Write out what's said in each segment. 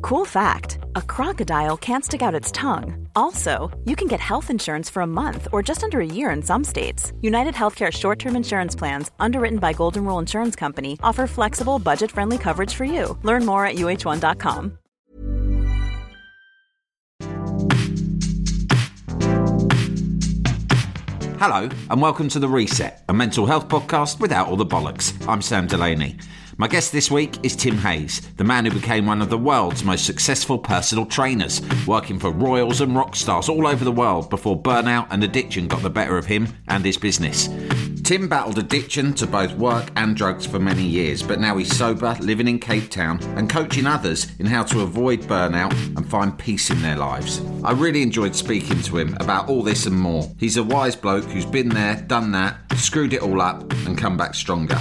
Cool fact a crocodile can't stick out its tongue. Also, you can get health insurance for a month or just under a year in some states. United Healthcare short term insurance plans, underwritten by Golden Rule Insurance Company, offer flexible, budget friendly coverage for you. Learn more at uh1.com. Hello, and welcome to The Reset, a mental health podcast without all the bollocks. I'm Sam Delaney. My guest this week is Tim Hayes, the man who became one of the world's most successful personal trainers, working for royals and rock stars all over the world before burnout and addiction got the better of him and his business. Tim battled addiction to both work and drugs for many years, but now he's sober, living in Cape Town, and coaching others in how to avoid burnout and find peace in their lives. I really enjoyed speaking to him about all this and more. He's a wise bloke who's been there, done that, screwed it all up, and come back stronger.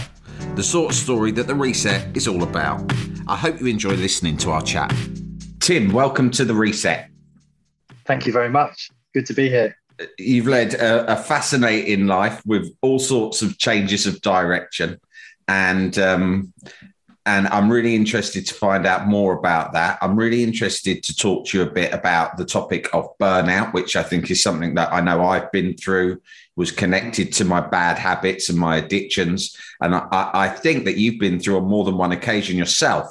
The sort of story that the reset is all about. I hope you enjoy listening to our chat. Tim, welcome to the reset. Thank you very much. Good to be here you've led a, a, fascinating life with all sorts of changes of direction, and um, and I'm really interested to find out more about that. I'm really interested to talk to you a bit about the topic of burnout, which I think is something that I know I've been through, was connected to my bad habits and my addictions, and I, I think that you've been through on more than one occasion yourself.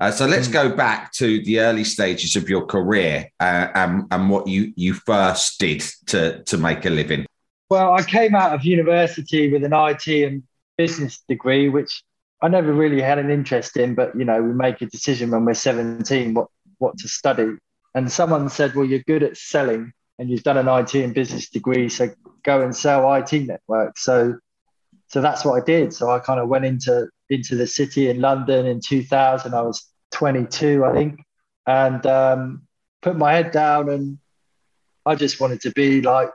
Uh, so let's mm. go back to the early stages of your career uh, and, and what you, you first did to, to make a living. Well, I came out of university with an IT and business degree, which I never really had an interest in. But you know, we make a decision when we're 17 what what to study. And someone said, "Well, you're good at selling, and you've done an IT and business degree, so go and sell IT networks." So, so that's what I did. So I kind of went into into the city in London in 2000. I was 22, I think, and um, put my head down and I just wanted to be like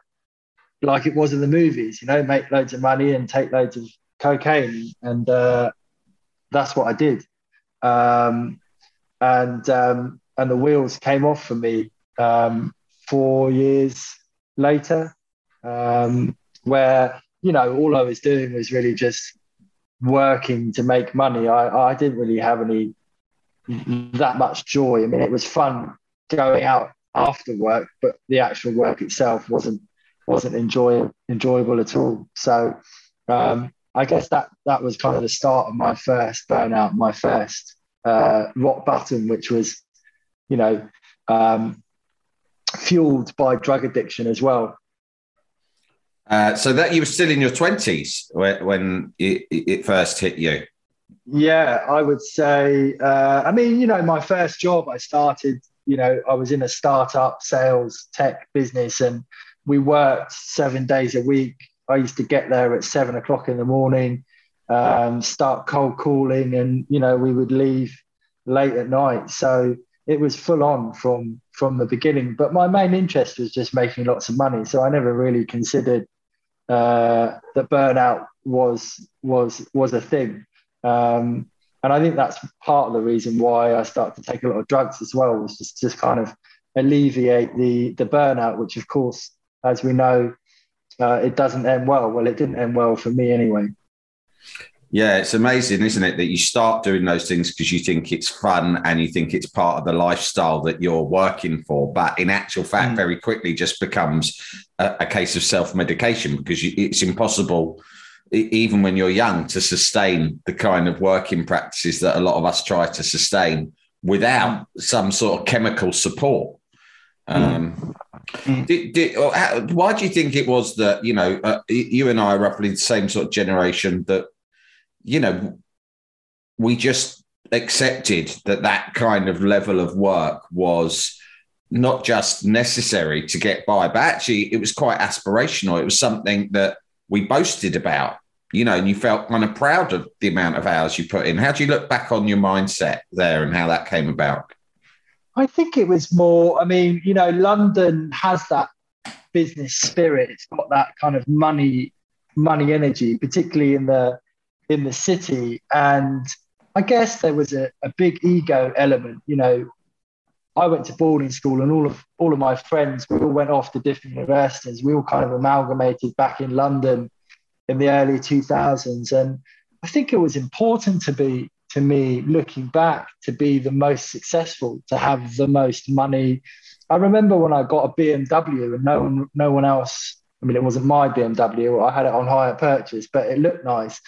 like it was in the movies, you know, make loads of money and take loads of cocaine, and uh, that's what I did. Um, and um, and the wheels came off for me um, four years later, um, where you know all I was doing was really just working to make money. I, I didn't really have any that much joy. I mean, it was fun going out after work, but the actual work itself wasn't wasn't enjoy, enjoyable at all. So um, I guess that that was kind of the start of my first burnout, my first uh, rock bottom, which was, you know, um, fueled by drug addiction as well. Uh, so that you were still in your twenties when, it, it first hit you. Yeah, I would say. Uh, I mean, you know, my first job, I started. You know, I was in a startup sales tech business, and we worked seven days a week. I used to get there at seven o'clock in the morning, um, start cold calling, and you know, we would leave late at night. So it was full on from from the beginning. But my main interest was just making lots of money. So I never really considered uh, that burnout was was was a thing. Um, and I think that's part of the reason why I started to take a lot of drugs as well, was just, just kind of alleviate the, the burnout, which, of course, as we know, uh, it doesn't end well. Well, it didn't end well for me anyway. Yeah, it's amazing, isn't it, that you start doing those things because you think it's fun and you think it's part of the lifestyle that you're working for. But in actual fact, mm. very quickly just becomes a, a case of self medication because you, it's impossible even when you're young to sustain the kind of working practices that a lot of us try to sustain without some sort of chemical support. Um, mm. did, did, how, why do you think it was that you know uh, you and I are roughly the same sort of generation that you know we just accepted that that kind of level of work was not just necessary to get by, but actually it was quite aspirational. It was something that we boasted about, you know, and you felt kind of proud of the amount of hours you put in. How do you look back on your mindset there and how that came about? I think it was more, I mean, you know, London has that business spirit. It's got that kind of money, money energy, particularly in the in the city. And I guess there was a, a big ego element. You know, I went to boarding school, and all of all of my friends we all went off to different universities. We all kind of amalgamated back in London in the early 2000s, and I think it was important to be to me looking back to be the most successful, to have the most money. I remember when I got a BMW, and no one no one else. I mean, it wasn't my BMW. I had it on hire purchase, but it looked nice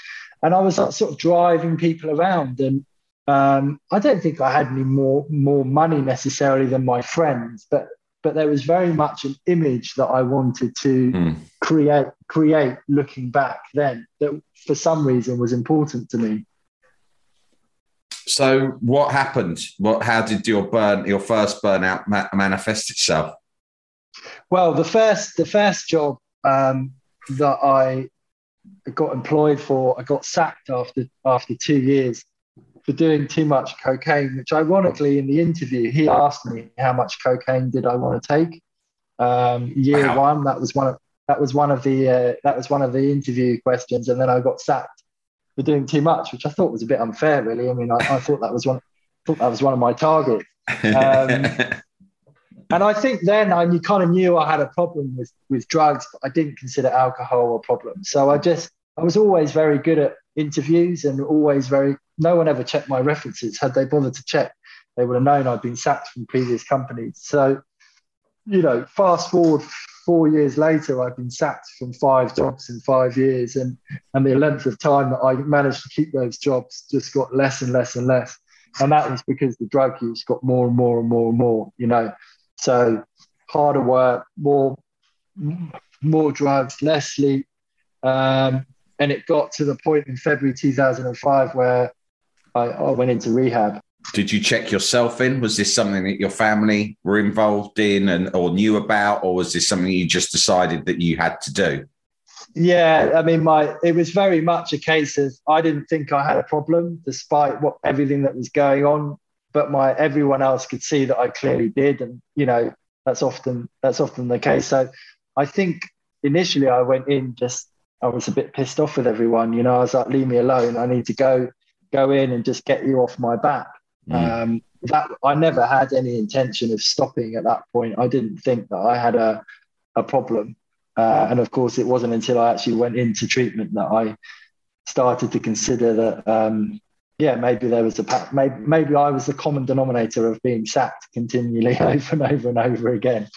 and I was like, sort of driving people around. And um, I don't think I had any more more money necessarily than my friends, but but there was very much an image that I wanted to mm. create create looking back then that for some reason was important to me. So what happened? What how did your burn your first burnout ma- manifest itself? Well, the first the first job um, that I I got employed for. I got sacked after after two years for doing too much cocaine. Which, ironically, in the interview, he asked me how much cocaine did I want to take. Um, year wow. one, that was one of that was one of the uh, that was one of the interview questions, and then I got sacked for doing too much, which I thought was a bit unfair. Really, I mean, I, I thought that was one thought that was one of my targets. Um, and I think then I you kind of knew I had a problem with with drugs, but I didn't consider alcohol a problem. So I just I was always very good at interviews and always very no one ever checked my references. Had they bothered to check, they would have known I'd been sacked from previous companies. So, you know, fast forward four years later, I've been sacked from five jobs in five years, and and the length of time that I managed to keep those jobs just got less and less and less. And that was because the drug use got more and more and more and more, you know. So harder work, more more drugs, less sleep. Um, and it got to the point in February 2005 where I, I went into rehab. Did you check yourself in? Was this something that your family were involved in and or knew about, or was this something you just decided that you had to do? Yeah, I mean, my it was very much a case of I didn't think I had a problem, despite what everything that was going on but my everyone else could see that I clearly did, and you know that's often that's often the case. So I think initially I went in just I was a bit pissed off with everyone. You know, I was like, leave me alone. I need to go go in and just get you off my back. Mm. Um, that I never had any intention of stopping at that point. I didn't think that I had a a problem. Uh, and of course, it wasn't until I actually went into treatment that I started to consider that um, yeah, maybe there was a maybe maybe I was the common denominator of being sacked continually over and over and over again.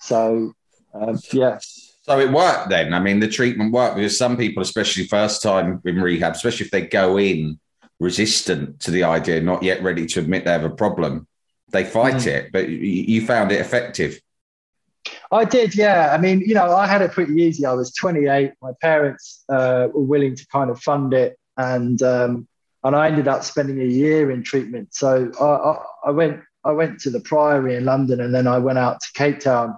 So um, yeah. So it worked then. I mean, the treatment worked because some people, especially first time in rehab, especially if they go in resistant to the idea, not yet ready to admit they have a problem, they fight mm. it. But you found it effective. I did, yeah. I mean, you know, I had it pretty easy. I was 28. My parents uh, were willing to kind of fund it, and um, and I ended up spending a year in treatment. So I, I, I, went I went to the Priory in London, and then I went out to Cape Town,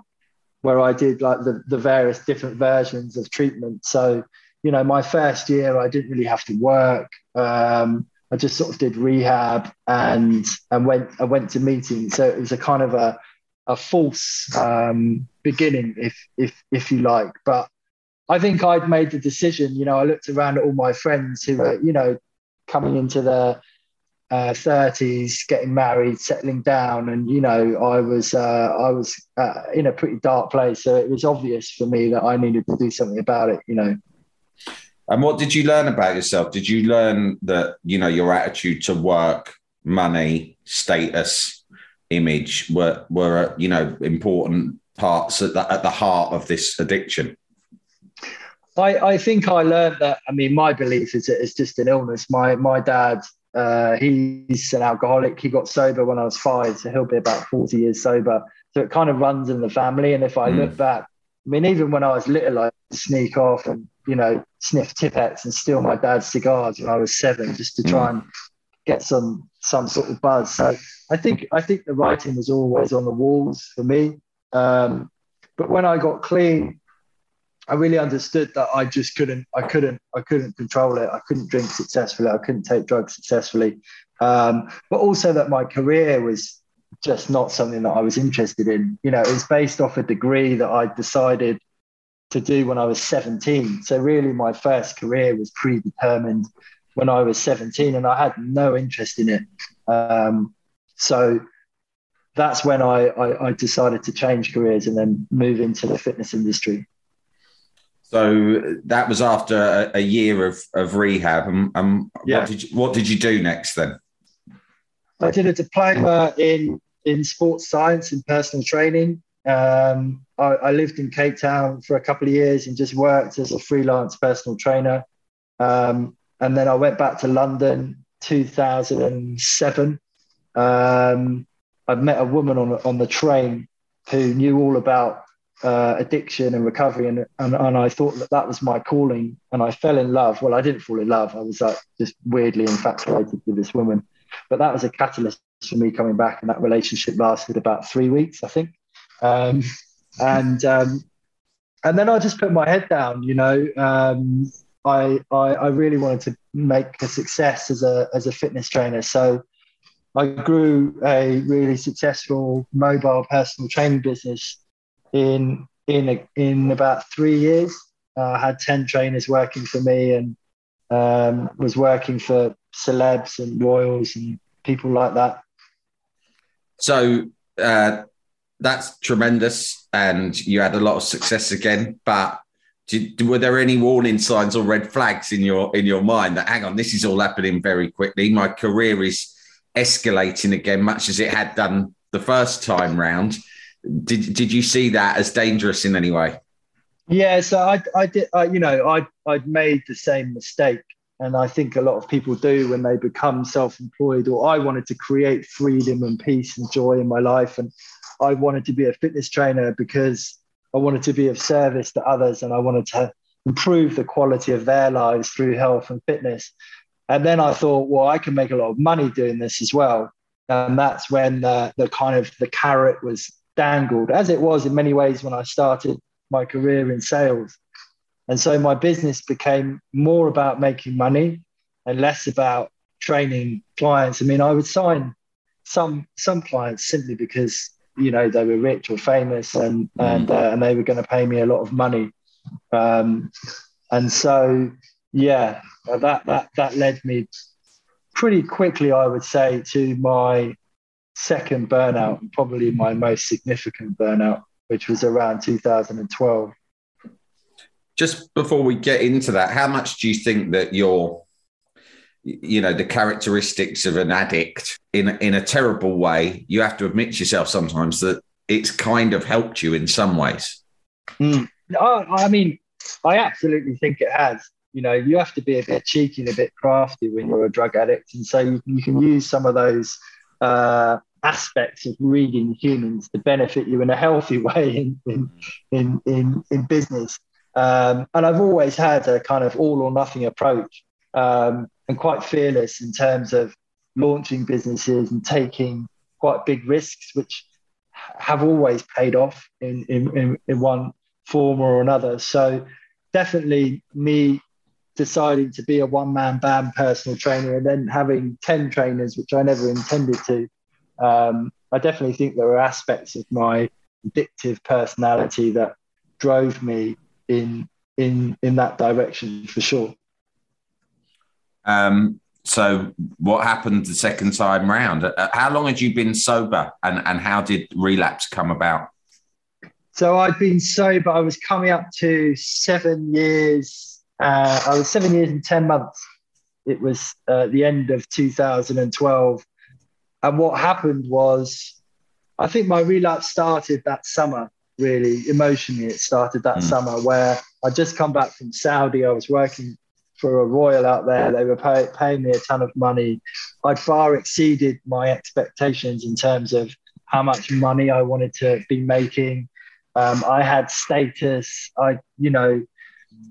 where I did like the, the various different versions of treatment. So you know, my first year I didn't really have to work. Um, I just sort of did rehab and and went I went to meetings. So it was a kind of a a false um, beginning, if if if you like. But I think I'd made the decision. You know, I looked around at all my friends who were, you know, coming into their uh, 30s, getting married, settling down, and you know, I was uh, I was uh, in a pretty dark place. So it was obvious for me that I needed to do something about it. You know. And what did you learn about yourself? Did you learn that you know your attitude to work, money, status, image were were you know important parts at the, at the heart of this addiction? I, I think I learned that. I mean, my belief is that it's just an illness. My my dad uh, he's an alcoholic. He got sober when I was five, so he'll be about 40 years sober. So it kind of runs in the family. And if I mm. look back, I mean, even when I was little, I sneak off and, you know, sniff Tipp-Ex and steal my dad's cigars when I was seven just to try mm. and get some some sort of buzz. So I think I think the writing was always on the walls for me. Um, but when I got clean, I really understood that I just couldn't, I couldn't, I couldn't control it. I couldn't drink successfully. I couldn't take drugs successfully. Um, but also that my career was just not something that I was interested in. You know, it was based off a degree that I decided to do when I was 17. So really, my first career was predetermined when I was 17, and I had no interest in it. Um, so that's when I, I, I decided to change careers and then move into the fitness industry. So that was after a, a year of, of rehab. And, um, yeah. what, did you, what did you do next then? I did a diploma in, in sports science and personal training. Um, I, I, lived in Cape Town for a couple of years and just worked as a freelance personal trainer. Um, and then I went back to London 2007. Um, I met a woman on, on the train who knew all about uh, addiction and recovery, and, and and I thought that that was my calling, and I fell in love. Well, I didn't fall in love; I was like just weirdly infatuated with this woman. But that was a catalyst for me coming back, and that relationship lasted about three weeks, I think. Um, and um, and then I just put my head down. You know, um, I, I I really wanted to make a success as a as a fitness trainer, so. I grew a really successful mobile personal training business in in a, in about three years. Uh, I had ten trainers working for me, and um, was working for celebs and royals and people like that. So uh, that's tremendous, and you had a lot of success again. But did, were there any warning signs or red flags in your in your mind that hang on, this is all happening very quickly? My career is escalating again, much as it had done the first time round. Did did you see that as dangerous in any way? Yeah, so I I did uh, you know I I'd made the same mistake, and I think a lot of people do when they become self-employed. Or I wanted to create freedom and peace and joy in my life, and I wanted to be a fitness trainer because I wanted to be of service to others, and I wanted to improve the quality of their lives through health and fitness. And then I thought, well, I can make a lot of money doing this as well. And that's when the, the kind of the carrot was dangled, as it was in many ways when I started my career in sales. And so my business became more about making money and less about training clients. I mean, I would sign some some clients simply because you know they were rich or famous and and uh, and they were going to pay me a lot of money. Um, and so yeah, that that that led me pretty quickly, I would say, to my second burnout, probably my most significant burnout, which was around 2012. Just before we get into that, how much do you think that your, you know, the characteristics of an addict in in a terrible way, you have to admit to yourself sometimes that it's kind of helped you in some ways. Mm. I mean, I absolutely think it has. You know, you have to be a bit cheeky and a bit crafty when you're a drug addict, and so you, you can use some of those uh, aspects of reading humans to benefit you in a healthy way in in in in, in business. Um, and I've always had a kind of all or nothing approach um, and quite fearless in terms of launching businesses and taking quite big risks, which have always paid off in, in, in, in one form or another. So definitely me deciding to be a one man band personal trainer and then having 10 trainers, which I never intended to, um, I definitely think there were aspects of my addictive personality that drove me in in in that direction for sure. Um, so, what happened the second time round? Uh, how long had you been sober, and and how did relapse come about? So I'd been sober. I was coming up to seven years. Uh, I was seven years and ten months. It was uh, the end of 2012, and what happened was, I think my relapse started that summer, really emotionally. It started that mm. summer where I'd just come back from Saudi. I was working for a royal out there. They were pay, paying me a ton of money. I far exceeded my expectations in terms of how much money I wanted to be making. Um, I had status. I, you know,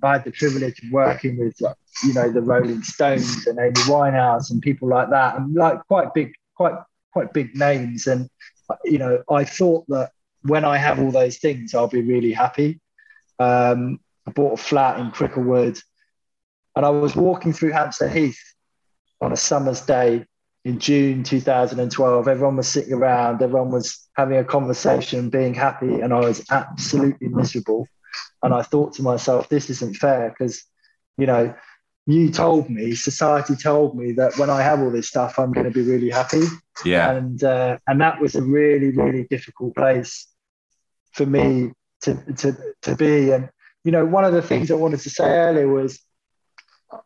I had the privilege of working with, you know, the Rolling Stones and Amy Winehouse and people like that, and like quite big, quite quite big names. And you know, I thought that when I have all those things, I'll be really happy. Um, I bought a flat in Cricklewood, and I was walking through Hampstead Heath on a summer's day in June 2012. Everyone was sitting around, everyone was having a conversation, being happy, and I was absolutely miserable. And I thought to myself, this isn't fair because, you know, you told me, society told me that when I have all this stuff, I'm going to be really happy. Yeah. And uh, and that was a really really difficult place for me to to to be. And you know, one of the things I wanted to say earlier was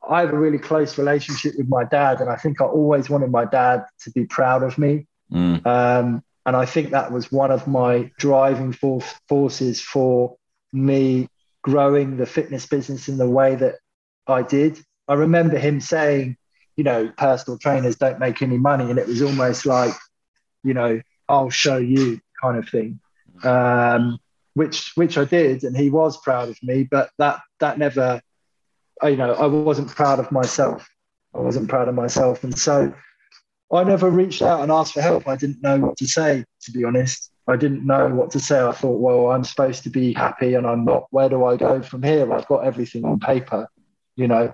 I have a really close relationship with my dad, and I think I always wanted my dad to be proud of me. Mm. Um, and I think that was one of my driving force, forces for me growing the fitness business in the way that I did. I remember him saying, you know, personal trainers don't make any money. And it was almost like, you know, I'll show you kind of thing. Um, which which I did, and he was proud of me, but that that never you know, I wasn't proud of myself. I wasn't proud of myself. And so I never reached out and asked for help. I didn't know what to say, to be honest. I didn't know what to say. I thought, well, I'm supposed to be happy and I'm not. Where do I go from here? I've got everything on paper, you know.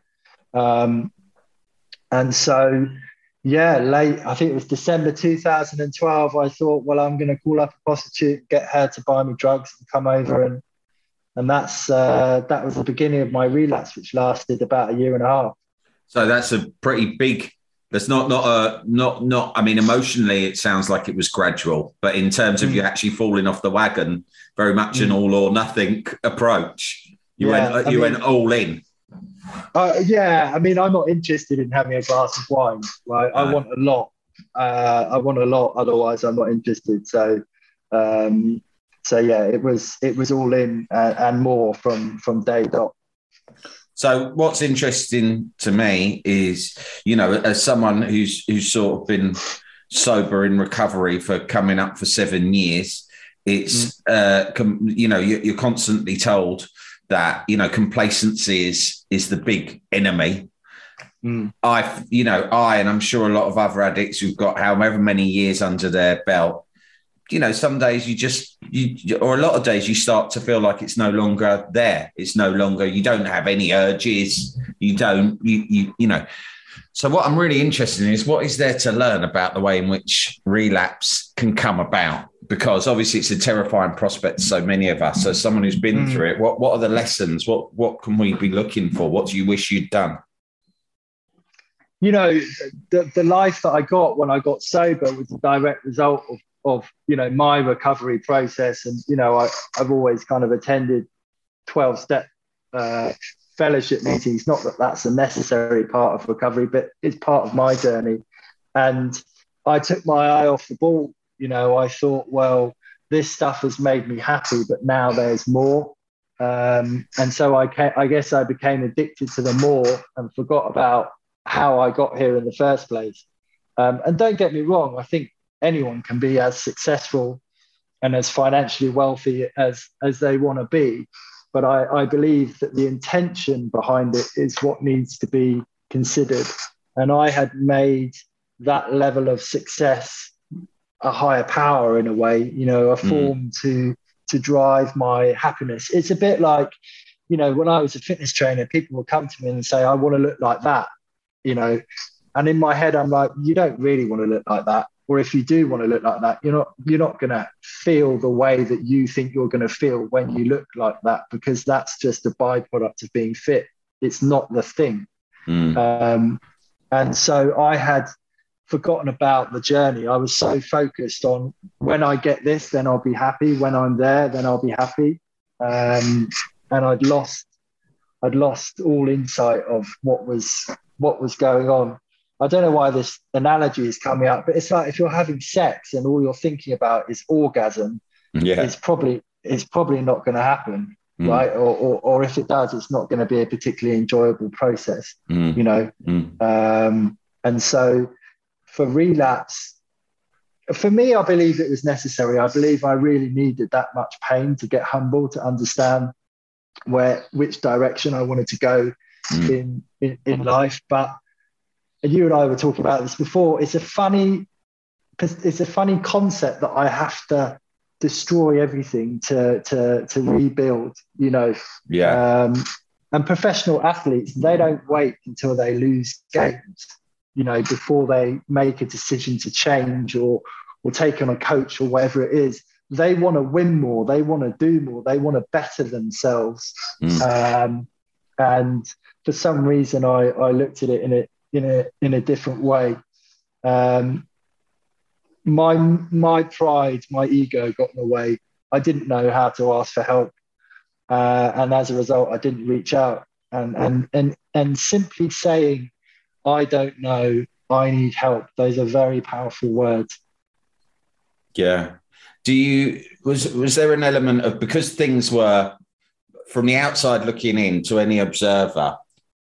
Um, and so, yeah, late, I think it was December 2012. I thought, well, I'm going to call up a prostitute, get her to buy me drugs and come over and and that's uh, that was the beginning of my relapse, which lasted about a year and a half. So that's a pretty big. That's not not a not not. I mean, emotionally, it sounds like it was gradual, but in terms of mm. you actually falling off the wagon, very much mm. an all or nothing approach. You yeah, went you mean, went all in. Uh, yeah, I mean, I'm not interested in having a glass of wine. Right. I want a lot. Uh, I want a lot. Otherwise, I'm not interested. So, um, so yeah, it was it was all in uh, and more from from day dot. So what's interesting to me is, you know, as someone who's who's sort of been sober in recovery for coming up for seven years, it's mm. uh, com- you know you're, you're constantly told that you know complacency is is the big enemy. Mm. I, you know, I and I'm sure a lot of other addicts who've got however many years under their belt you know, some days you just, you, or a lot of days you start to feel like it's no longer there. It's no longer, you don't have any urges. You don't, you, you, you know. So what I'm really interested in is what is there to learn about the way in which relapse can come about? Because obviously it's a terrifying prospect to so many of us. So someone who's been mm. through it, what, what are the lessons? What, what can we be looking for? What do you wish you'd done? You know, the, the life that I got when I got sober was a direct result of of you know my recovery process and you know I, have always kind of attended 12 step uh, fellowship meetings not that that's a necessary part of recovery but it's part of my journey. And i took my eye off the ball. You know i thought well this stuff has made me happy but now there's more. Um, and so I, I guess i became addicted to the more and forgot about how i got here in the first place. Um, and don't get me wrong i think anyone can be as successful and as financially wealthy as as they want to be but I, I believe that the intention behind it is what needs to be considered and i had made that level of success a higher power in a way you know a hmm. form mm. to to drive my happiness it's a bit like you know when i was a fitness trainer people would come to me and say i want to look like that you know and in my head i'm like you don't really want to look like that or if you do want to look like that you're not you're not going to feel the way that you think you're going to feel when you look like that because that's just a byproduct of being fit. It's not the thing. Mm. um, and so i had forgotten about the journey. I was so focused on when i get this then i'll be happy. When i'm there then i'll be happy. Um, and i'd lost i'd lost all insight of what was what was going on I don't know why this analogy is coming up, but it's like if you're having sex and all you're thinking about is orgasm, yeah, it's probably it's probably not going to happen. mm. right? Or, or, or if it does, it's not going to be a particularly enjoyable process, mm. you know. Mm. Um, and so for relapse, for me, I believe it was necessary. I believe I really needed that much pain to get humble, to understand where which direction I wanted to go mm. in, in, in life. But and you and I were talking about this before. It's a funny it's a funny concept that I have to destroy everything to to to rebuild. You know. Yeah. Um, and professional athletes, they don't wait until they lose games, you know, before they make a decision to change or or take on a coach or whatever it is. They want to win more. They want to do more. They want to better themselves. Mm. Um, and for some reason, I, I looked at it in a in a in a different way. Um, my my pride, my ego got in the way. I didn't know how to ask for help, uh, and as a result, I didn't reach out. And and and and simply saying, "I don't know, I need help," those are very powerful words. Yeah. Do you was was there an element of because things were from the outside looking in to any observer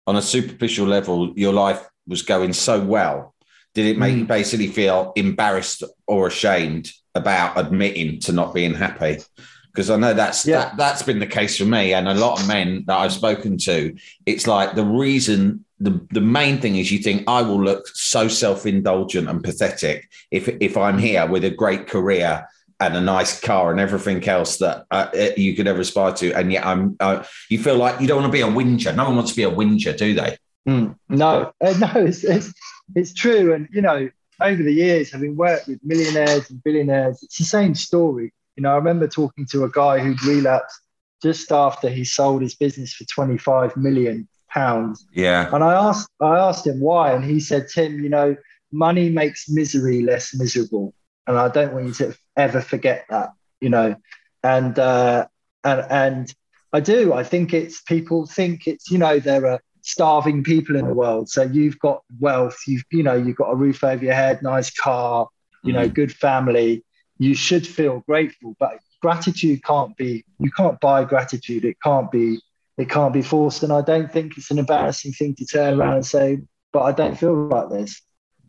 on a superficial level, your life was going so well, did it make mm. you basically feel embarrassed or ashamed about admitting to not being happy? Because I know that's yeah. that, that's been the case for me and a lot of men that I've spoken to. It's like the reason the, the main thing is you think I will look so self-indulgent and pathetic if if I'm here with a great career and a nice car and everything else that uh, you could ever aspire to, and yet I'm uh, you feel like you don't want to be a whinger. No one wants to be a whinger, do they? Mm, no, uh, no, it's, it's, it's true. And, you know, over the years, having worked with millionaires and billionaires, it's the same story. You know, I remember talking to a guy who'd relapsed just after he sold his business for 25 million pounds. Yeah. And I asked, I asked him why, and he said, Tim, you know, money makes misery less miserable. And I don't want you to ever forget that, you know. And uh, and and I do. I think it's people think it's, you know, there are starving people in the world. So you've got wealth, you've you know, you've got a roof over your head, nice car, you know, mm. good family. You should feel grateful, but gratitude can't be you can't buy gratitude. It can't be it can't be forced. And I don't think it's an embarrassing thing to turn around and say, but I don't feel like this.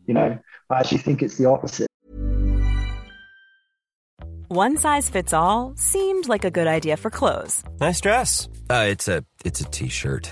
You know, I actually think it's the opposite. One size fits all seemed like a good idea for clothes. Nice dress. Uh, it's a it's a t-shirt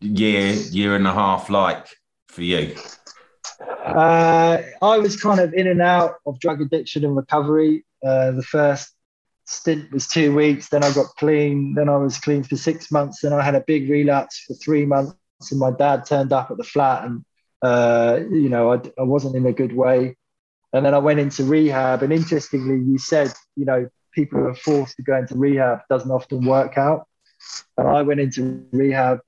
year, year and a half like for you? Uh, I was kind of in and out of drug addiction and recovery. Uh, the first stint was two weeks, then I got clean, then I was clean for six months, then I had a big relapse for three months, and my dad turned up at the flat, and uh, you know I, I wasn't in a good way. And then I went into rehab, and interestingly, you said you know people who are forced to go into rehab doesn't often work out. And I went into rehab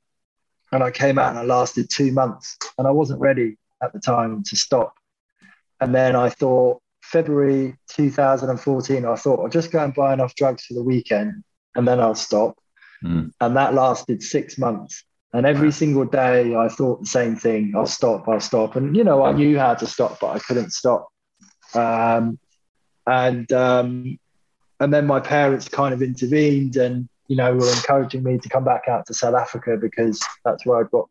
and I came out and I lasted two months and I wasn't ready at the time to stop. And then I thought, February 2014, I thought I'll just go and buy enough drugs for the weekend and then I'll stop. Mm. And that lasted six months. And every single day I thought the same thing I'll stop, I'll stop. And, you know, I knew how to stop, but I couldn't stop. Um, and, um, and then my parents kind of intervened and you know, were encouraging me to come back out to South Africa because that's where I'd got,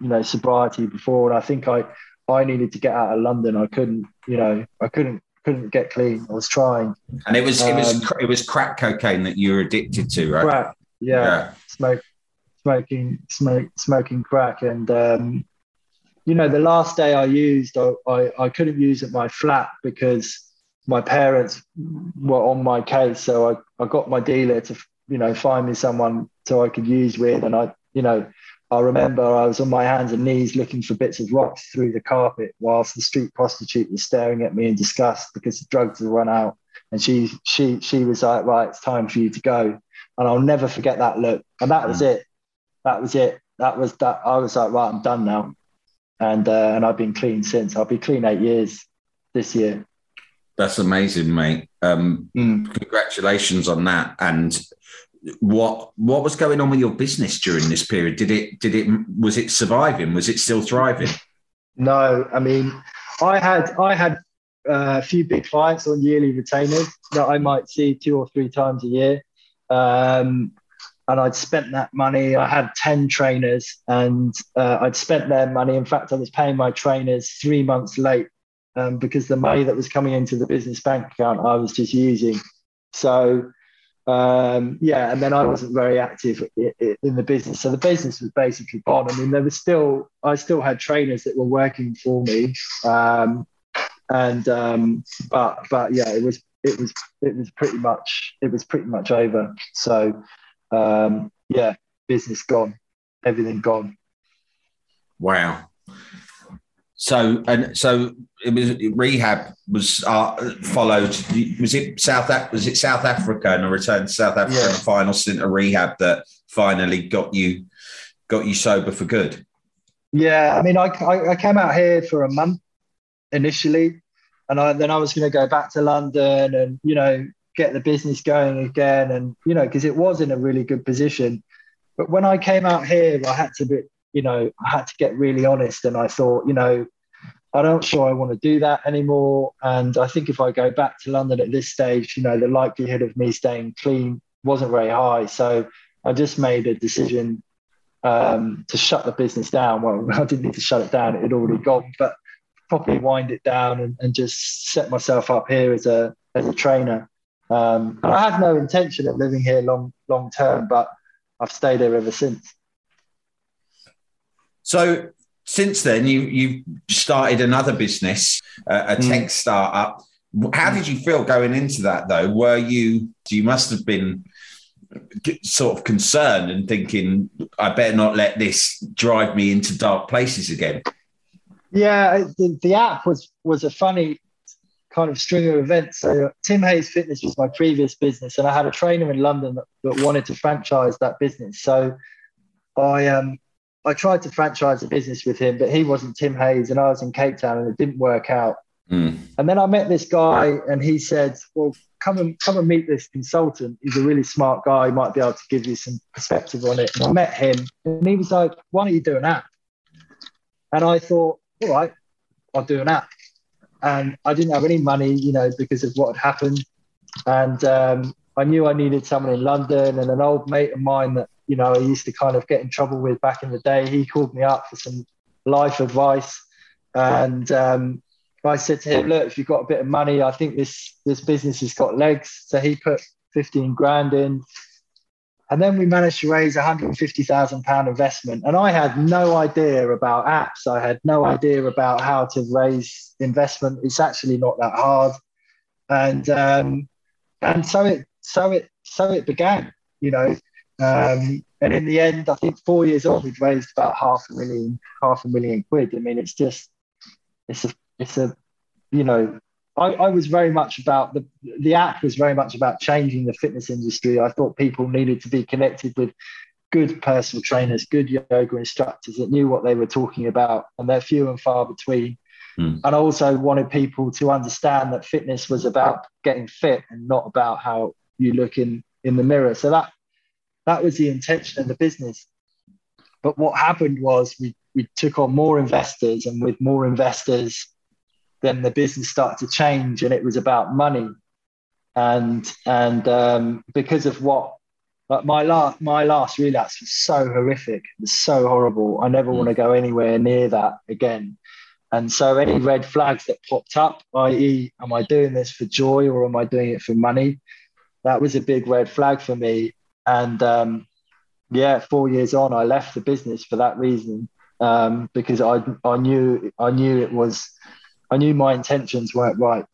you know, sobriety before. And I think I, I needed to get out of London. I couldn't, you know, I couldn't, couldn't get clean. I was trying. And it was, um, it was, um, it was crack cocaine that you were addicted to, right? Crack. yeah, yeah. smoke, smoking, smoke, smoking crack, and um, you know, the last day I used, I, I, I couldn't use at my flat because my parents were on my case. So I, I got my dealer to, you know, find me someone so I could use with. And I, you know, I remember I was on my hands and knees looking for bits of rocks through the carpet whilst the street prostitute was staring at me in disgust because the drugs had run out. And she, she, she was like, right, it's time for you to go. And I'll never forget that look. And that was it. That was it. That was that. I was like, right, I'm done now and uh, and I've been clean since. I'll be clean eight years this year. That's amazing, mate. Um, mm. Congratulations on that. And what what was going on with your business during this period? Did it did it was it surviving? Was it still thriving? No, I mean, I had I had uh, a few big clients on yearly retainers that I might see two or three times a year. Um, and I'd spent that money. I had 10 trainers and uh, I'd spent their money. In fact, I was paying my trainers three months late um, because the money that was coming into the business bank account I was just using. So, um, yeah, and then I wasn't very active in the business. So the business was basically gone. I mean, there was still, I still had trainers that were working for me. Um, and, um, but, but yeah, it was, it was, it was pretty much, it was pretty much over. So, um, yeah, business gone, everything gone. Wow. So and so it was rehab was uh, followed. Was it South was it South Africa and a return to South Africa yeah. and a final stint of rehab that finally got you got you sober for good? Yeah, I mean, I, I, I came out here for a month initially, and I, then I was going to go back to London and you know get the business going again. And, you know, because it was in a really good position. But when I came out here, I had to be, you know, I had to get really honest. And I thought, you know, I'm not sure I want to do that anymore. And I think if I go back to London at this stage, you know, the likelihood of me staying clean wasn't very high. So I just made a decision um, to shut the business down. Well, I didn't need to shut it down; it had already gone. But properly wind it down and, and just set myself up here as a as a trainer. Um, I had no intention of living here long long term, but I've stayed here ever since. So since then, you you started another business, uh, a mm. tech startup. How did you feel going into that though? Were you you must have been sort of concerned and thinking, I better not let this drive me into dark places again? Yeah, the, the app was was a funny kind of string of events. So Tim Hayes Fitness was my previous business, and I had a trainer in London that, that wanted to franchise that business. So I um I tried to franchise a business with him, but he wasn't Tim Hayes, and I was in Cape Town, and it didn't work out. Mm. And then I met this guy, and he said, "Well, come and come and meet this consultant. He's a really smart guy. He might be able to give you some perspective on it." And I met him, and he was like, "Why don't you do an app?" And I thought, "All right, I'll do an app." and I didn't have any money, you know, because of what had happened. And um, I knew I needed someone in London, and an old mate of mine that you know I used to kind of get in trouble with back in the day. He called me up for some life advice, and um, I said to him, "Look, if you've got a bit of money, I think this this business has got legs." So he put fifteen grand in. And then we managed to raise £150,000 investment. And I had no idea about apps. I had no idea about how to raise investment. It's actually not that hard. And um, and so it so it so it began, you know. Um, and in the end, I think four years on, we've raised about half a million, half a million quid. I mean, it's just it's a it's a you know I, I, was very much about the the app was very much about changing the fitness industry. I thought people needed to be connected with good personal trainers, good yoga instructors that knew what they were talking about, and they're few and far between. Mm. And I also wanted people to understand that fitness was about getting fit and not about how you look in in the mirror. So that that was the intention of the business. But what happened was we we took on more investors, and with more investors, then the business started to change and it was about money. And and um, because of what like my last my last relapse was so horrific it was so horrible. I never mm. want to go anywhere near that again. And so any red flags that popped up i.e am i doing this for joy or am i doing it for money? That was a big red flag for me and um, yeah, four years on, I left the business for that reason um, because I I knew I knew it was I knew my intentions weren't right.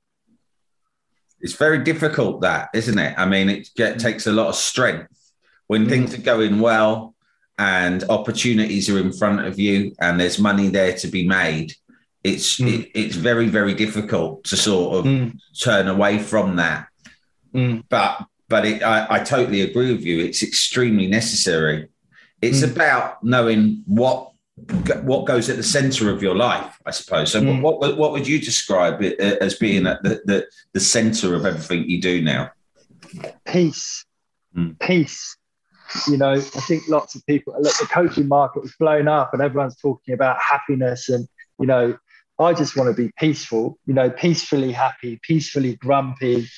It's very difficult, that isn't it? I mean, it get, takes a lot of strength when mm. things are going well and opportunities are in front of you and there's money there to be made. It's mm. it, it's very very difficult to sort of mm. turn away from that. Mm. But but it, I, I totally agree with you. It's extremely necessary. It's mm. about knowing what what goes at the center of your life, I suppose. So, mm. what, what, what would you describe it uh, as being at the, the, the center of everything you do now? Peace, mm. peace. You know, I think lots of people look. The coaching market was blown up, and everyone's talking about happiness. And you know, I just want to be peaceful. You know, peacefully happy, peacefully grumpy.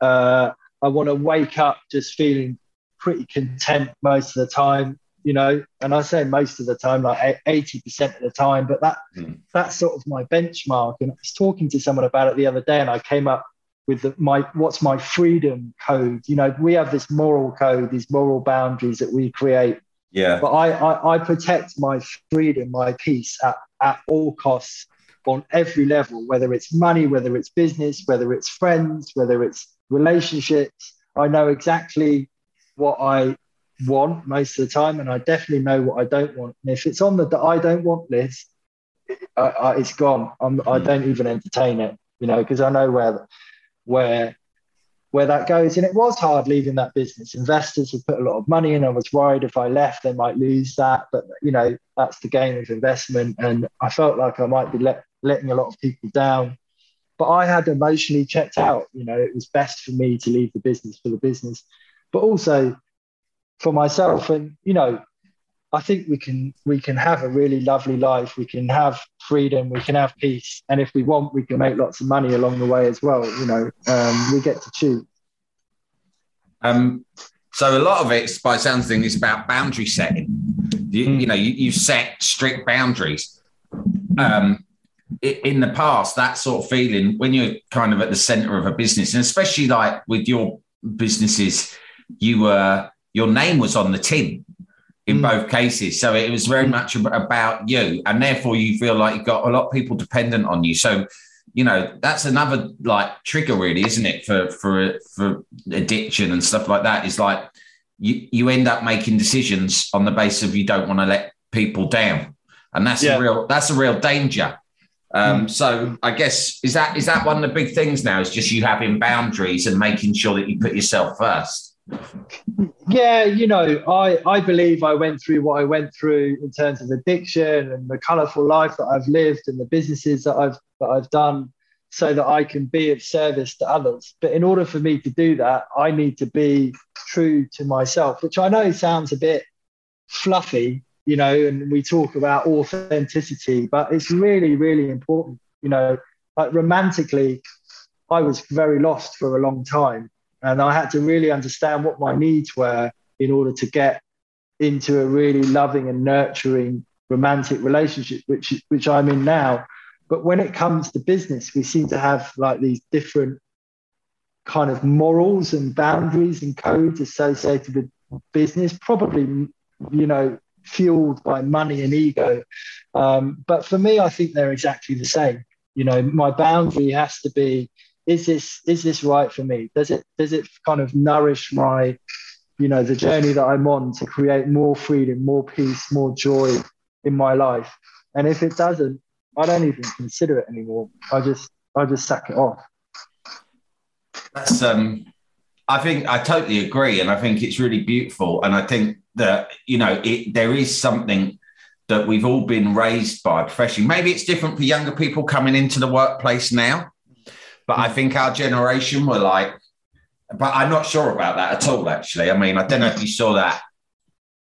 Uh, I want to wake up just feeling pretty content most of the time you know, and I say most of the time, like 80% of the time, but that mm. that's sort of my benchmark. And I was talking to someone about it the other day, and I came up with the, my what's my freedom code. You know, we have this moral code, these moral boundaries that we create. Yeah. But I I, I protect my freedom, my peace at, at all costs on every level, whether it's money, whether it's business, whether it's friends, whether it's relationships. I know exactly what I want most of the time, and I definitely know what I don't want. And if it's on the I don't want list, I, I, it's gone. I'm, I hmm. don't even entertain it, you know, because I know where where where that goes. And it was hard leaving that business. Investors had put a lot of money in. I was worried if I left, they might lose that. But you know, that's the game of investment. And I felt like I might be let, letting a lot of people down. But I had emotionally checked out. You know, it was best for me to leave the business for the business. But also, for myself. And you know, I think we can we can have a really lovely life. We can have freedom. We can have peace. And if we want, we can make lots of money along the way as well. You know, um, we get to choose. Um, so a lot of it, by sounds thing, is about boundary setting. You, mm. you know, you, you, set strict boundaries. Um, in the past, that sort of feeling when you're kind of at the center of a business, and especially like with your businesses, you were your name was on the tin in mm. both cases. So it was very mm. much about you. And therefore, you feel like you've got a lot of people dependent on you. So, you know, that's another like trigger, really, isn't it? For, for, for addiction and stuff like that is like you, you end up making decisions on the basis of you don't want to let people down. And that's yeah. a real, that's a real danger. Um, mm. so I guess is that is that one of the big things now? Is just you having boundaries and making sure that you put yourself first. Yeah, you know, I, I believe I went through what I went through in terms of addiction and the colourful life that I've lived and the businesses that I've that I've done so that I can be of service to others. But in order for me to do that, I need to be true to myself, which I know sounds a bit fluffy, you know, and we talk about authenticity, but it's really, really important. You know, like romantically, I was very lost for a long time and I had to really understand what my needs were in order to get into a really loving and nurturing romantic relationship, which, which I'm in now. But when it comes to business, we seem to have like these different kind of morals and boundaries and codes associated with business, probably, you know, fueled by money and ego. Um, but for me, I think they're exactly the same. You know, my boundary has to be is this is this right for me? Does it does it kind of nourish my, you know, the journey that I'm on to create more freedom, more peace, more joy in my life? And if it doesn't, I don't even consider it anymore. I just I just sack it off. That's um I think I totally agree, and I think it's really beautiful. And I think that you know it, there is something that we've all been raised by professionally. Maybe it's different for younger people coming into the workplace now. But I mm. think our generation were like, but I'm not sure about that at all, actually. I mean, I don't know if you saw that.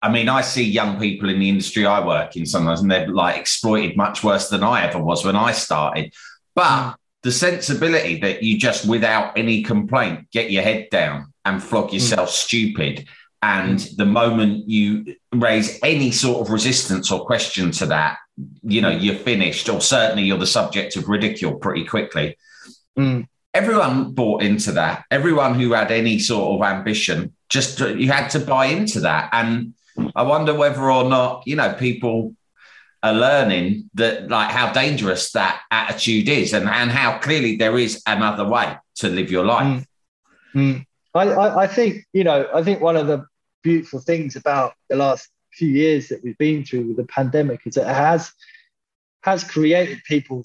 I mean, I see young people in the industry I work in sometimes, and they're like exploited much worse than I ever was when I started. But mm. The sensibility that you just, without any complaint, get your head down and flog yourself mm. stupid. And mm. the moment you raise any sort of resistance or question to that, you know, you're finished, or certainly you're the subject of ridicule pretty quickly. Mm. Everyone bought into that. Everyone who had any sort of ambition, just you had to buy into that. And I wonder whether or not you know people are learning that like how dangerous that attitude is and, and how clearly there is another way to live your life. Mm. Mm. I, I, I, think, you know, I think one of the beautiful things about the last few years that we've been through with the pandemic is it has has created people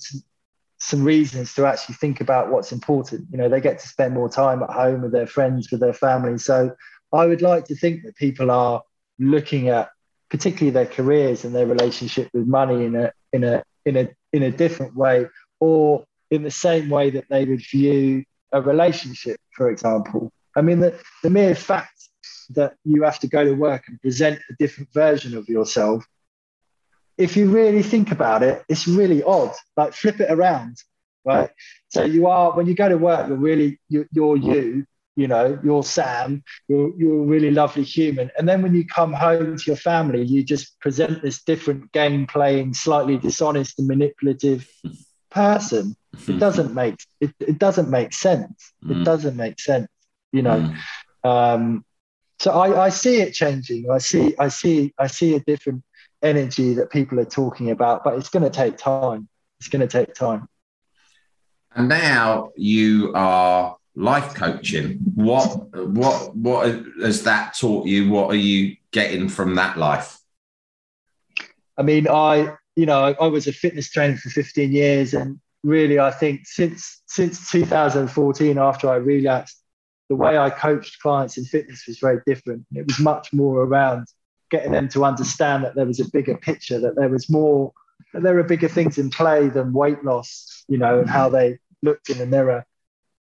some reasons to actually think about what's important. You know, they get to spend more time at home with their friends, with their family. So I would like to think that people are looking at particularly their careers and their relationship with money in a in a in a in a different way or in the same way that they would view a relationship for example. I mean the, the mere fact that you have to go to work and present a different version of yourself if you really think about it it's really odd. Like flip it around right? So you are when you go to work you're really you're, you're you you know you're sam you're, you're a really lovely human. And then when you come home to your family you just present this different game playing slightly dishonest and manipulative person. It doesn't make it, it doesn't make sense. It mm. doesn't make sense you know. Mm. um, so I, I see it changing. I see i see i see a different energy that people are talking about but it's going to take time. It's going to take time. And now you are life coaching. What what what has that taught you? What are you getting from that life? I mean, I you know I, was a fitness trainer for 15 years, and really, I think since since 2014, after I relapsed, the way I coached clients in fitness was very different. It was much more around getting them to understand that there was a bigger picture, that there was more, that there were bigger things in play than weight loss, you know, and how they looked in the mirror.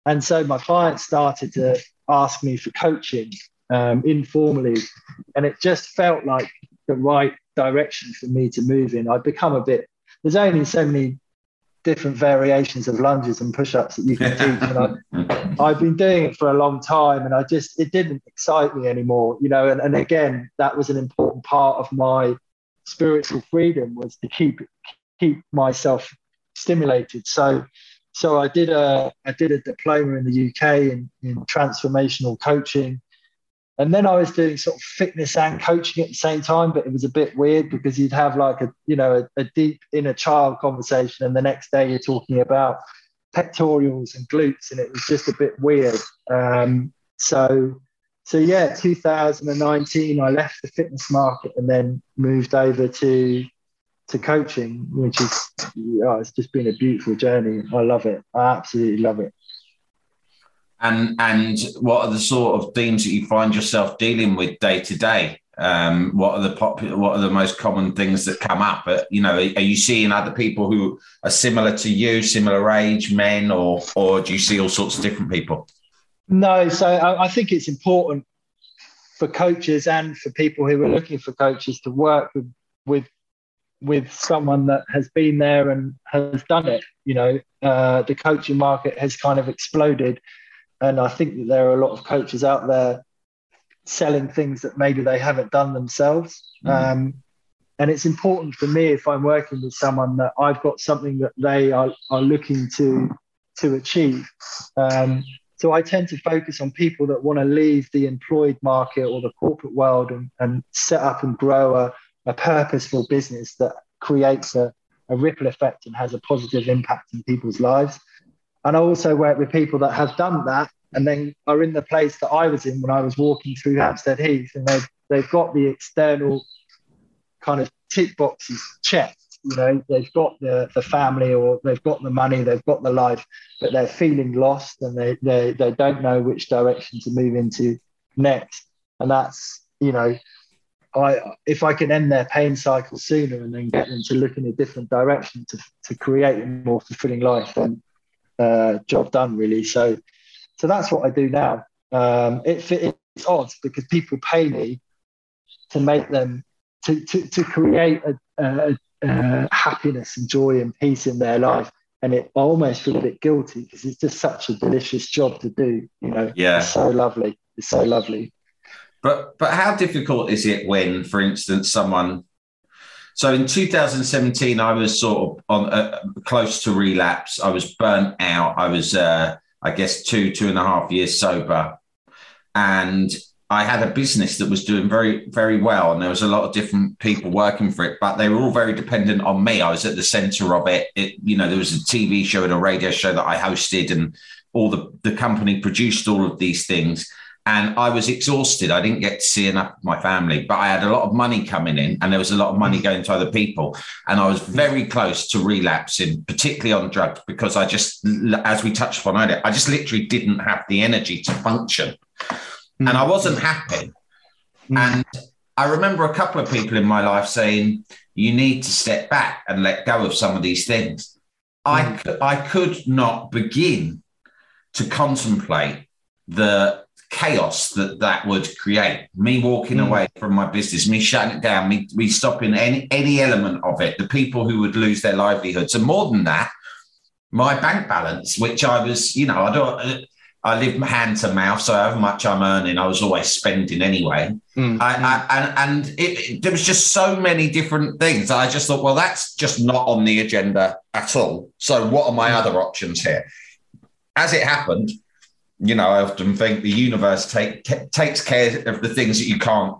And so my clients started to ask me for coaching um, informally. And it just felt like the right direction for me to move in. I'd become a bit, there's only so many different variations of lunges and push-ups that you can teach and I, have been doing it for a long time and i just it didn't excite me anymore you know and, and again that was an important part of my spiritual freedom was to keep keep myself stimulated so so I did a I did a diploma in the UK in, in transformational coaching. And then I was doing sort of fitness and coaching at the same time, but it was a bit weird because you'd have like a you know a, a deep inner child conversation, and the next day you're talking about pectorals and glutes, and it was just a bit weird. Um, so so yeah, 2019, I left the fitness market and then moved over to to coaching, which is yeah, it's just been a beautiful journey. I love it. I absolutely love it. And and what are the sort of themes that you find yourself dealing with day to day? Um, what are the popular, what are the most common things that come up? Uh, you know, are you seeing other people who are similar to you, similar age, men, or or do you see all sorts of different people? No, so I, I think it's important for coaches and for people who are looking for coaches to work with with with someone that has been there and has done it. You know, uh, the coaching market has kind of exploded, and I think that there are a lot of coaches out there selling things that maybe they haven't done themselves. Mm. Um, and it's important for me if I'm working with someone that I've got something that they are, are looking to to achieve. Um, so I tend to focus on people that want to leave the employed market or the corporate world and, and set up and grow a, a purposeful business that creates a, a ripple effect and has a positive impact in people's lives. And I also work with people that have done that and then are in the place that I was in when I was walking through Hampstead Heath, and they've they've got the external kind of tick boxes checked. You know, they've got the, the family or they've got the money, they've got the life, but they're feeling lost and they, they they don't know which direction to move into next. And that's, you know, I if I can end their pain cycle sooner and then get them to look in a different direction to, to create a more fulfilling life, then uh, job done really. So so that's what I do now. Um, it, it's odd because people pay me to make them to to, to create a, a, a happiness and joy and peace in their life. And it I almost feel a bit guilty because it's just such a delicious job to do. You know, yeah, it's so lovely. It's so lovely. But but how difficult is it when, for instance, someone? So in 2017, I was sort of on uh, close to relapse. I was burnt out. I was, uh, I guess, two two and a half years sober, and I had a business that was doing very, very well, and there was a lot of different people working for it, but they were all very dependent on me. I was at the center of it. it you know, there was a TV show and a radio show that I hosted, and all the the company produced all of these things and I was exhausted. I didn't get to see enough of my family, but I had a lot of money coming in and there was a lot of money going to other people. And I was very close to relapsing, particularly on drugs, because I just, as we touched upon earlier, I just literally didn't have the energy to function. Mm. And I wasn't happy. Mm. And I remember a couple of people in my life saying, you need to step back and let go of some of these things. Mm. I, I could not begin to contemplate the chaos that that would create. Me walking mm. away from my business, me shutting it down, me, me stopping any any element of it. The people who would lose their livelihoods, and more than that, my bank balance, which I was, you know, I don't. I live hand to mouth, so however much I'm earning, I was always spending anyway. Mm. I, I, and and it, it, there was just so many different things. I just thought, well, that's just not on the agenda at all. So, what are my mm. other options here? As it happened, you know, I often think the universe take, t- takes care of the things that you can't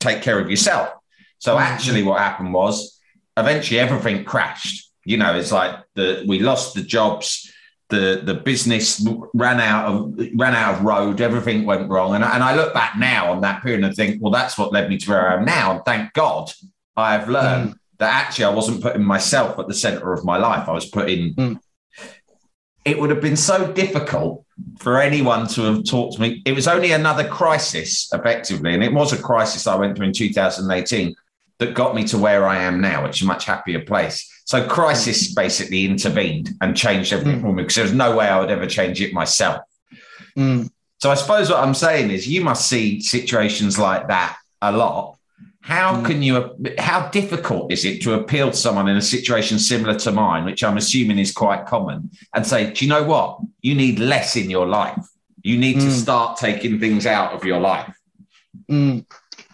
take care of yourself. So mm-hmm. actually, what happened was eventually everything crashed. You know, it's like the we lost the jobs, the the business ran out of ran out of road, everything went wrong. And, and I look back now on that period and think, well, that's what led me to where I am now. And thank God I have learned mm. that actually I wasn't putting myself at the center of my life. I was putting mm. It would have been so difficult for anyone to have talked to me. It was only another crisis, effectively, and it was a crisis I went through in 2018 that got me to where I am now, which is a much happier place. So crisis basically intervened and changed everything mm. for me because there was no way I would ever change it myself. Mm. So I suppose what I'm saying is you must see situations like that a lot how mm. can you, how difficult is it to appeal to someone in a situation similar to mine, which I'm assuming is quite common, and say, do you know what? You need less in your life. You need mm. to start taking things out of your life. Mm.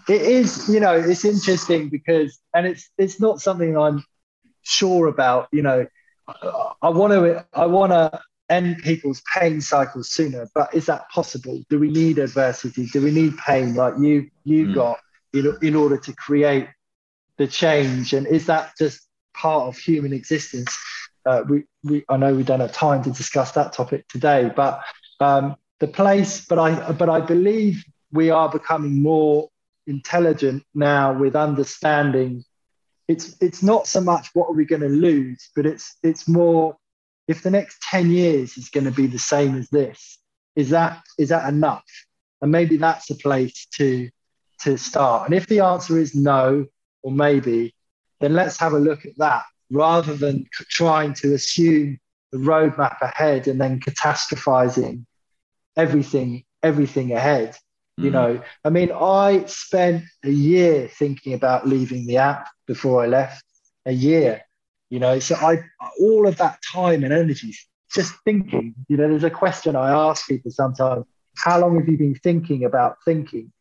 It is, you know, it's interesting because, and it's it's not something I'm sure about. You know, I want to I want to end people's pain cycles sooner, but is that possible? Do we need adversity? Do we need pain like you you mm. got? In, in order to create the change? And is that just part of human existence? Uh, we, we, I know we don't have time to discuss that topic today, but um, the place, but I, but I believe we are becoming more intelligent now with understanding. It's, it's not so much what are we going to lose, but it's, it's more if the next 10 years is going to be the same as this, is that, is that enough? And maybe that's a place to, to start? And if the answer is no or maybe, then let's have a look at that rather than trying to assume the roadmap ahead and then catastrophizing everything everything ahead. You mm. know, I mean, I spent a year thinking about leaving the app before I left. A year, you know, so I all of that time and energy just thinking. You know, there's a question I ask people sometimes: How long have you been thinking about thinking?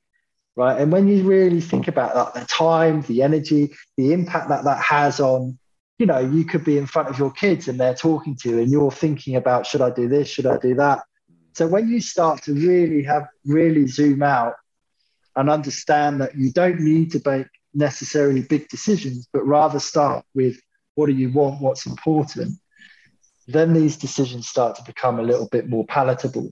Right? And when you really think about that, the time, the energy, the impact that that has on, you know, you could be in front of your kids and they're talking to you and you're thinking about, should I do this? Should I do that? So when you start to really have, really zoom out and understand that you don't need to make necessarily big decisions, but rather start with what do you want, what's important, then these decisions start to become a little bit more palatable.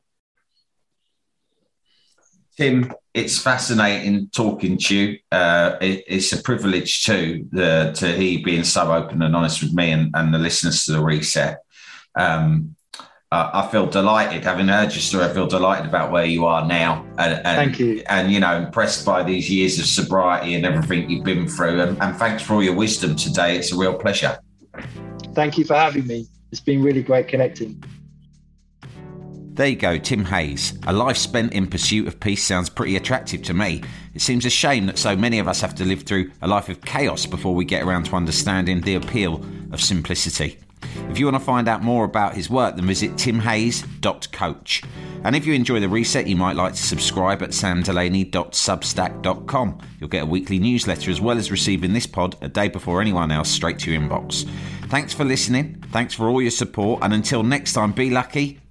Tim, it's fascinating talking to you. Uh, it, it's a privilege too the, to he being so open and honest with me and, and the listeners to the reset. Um, uh, I feel delighted having heard your story. I feel delighted about where you are now. And, and, Thank you. And, you know, impressed by these years of sobriety and everything you've been through. And, and thanks for all your wisdom today. It's a real pleasure. Thank you for having me. It's been really great connecting. There you go, Tim Hayes. A life spent in pursuit of peace sounds pretty attractive to me. It seems a shame that so many of us have to live through a life of chaos before we get around to understanding the appeal of simplicity. If you want to find out more about his work, then visit timhayes.coach. And if you enjoy the reset, you might like to subscribe at samdelaney.substack.com. You'll get a weekly newsletter as well as receiving this pod a day before anyone else straight to your inbox. Thanks for listening. Thanks for all your support. And until next time, be lucky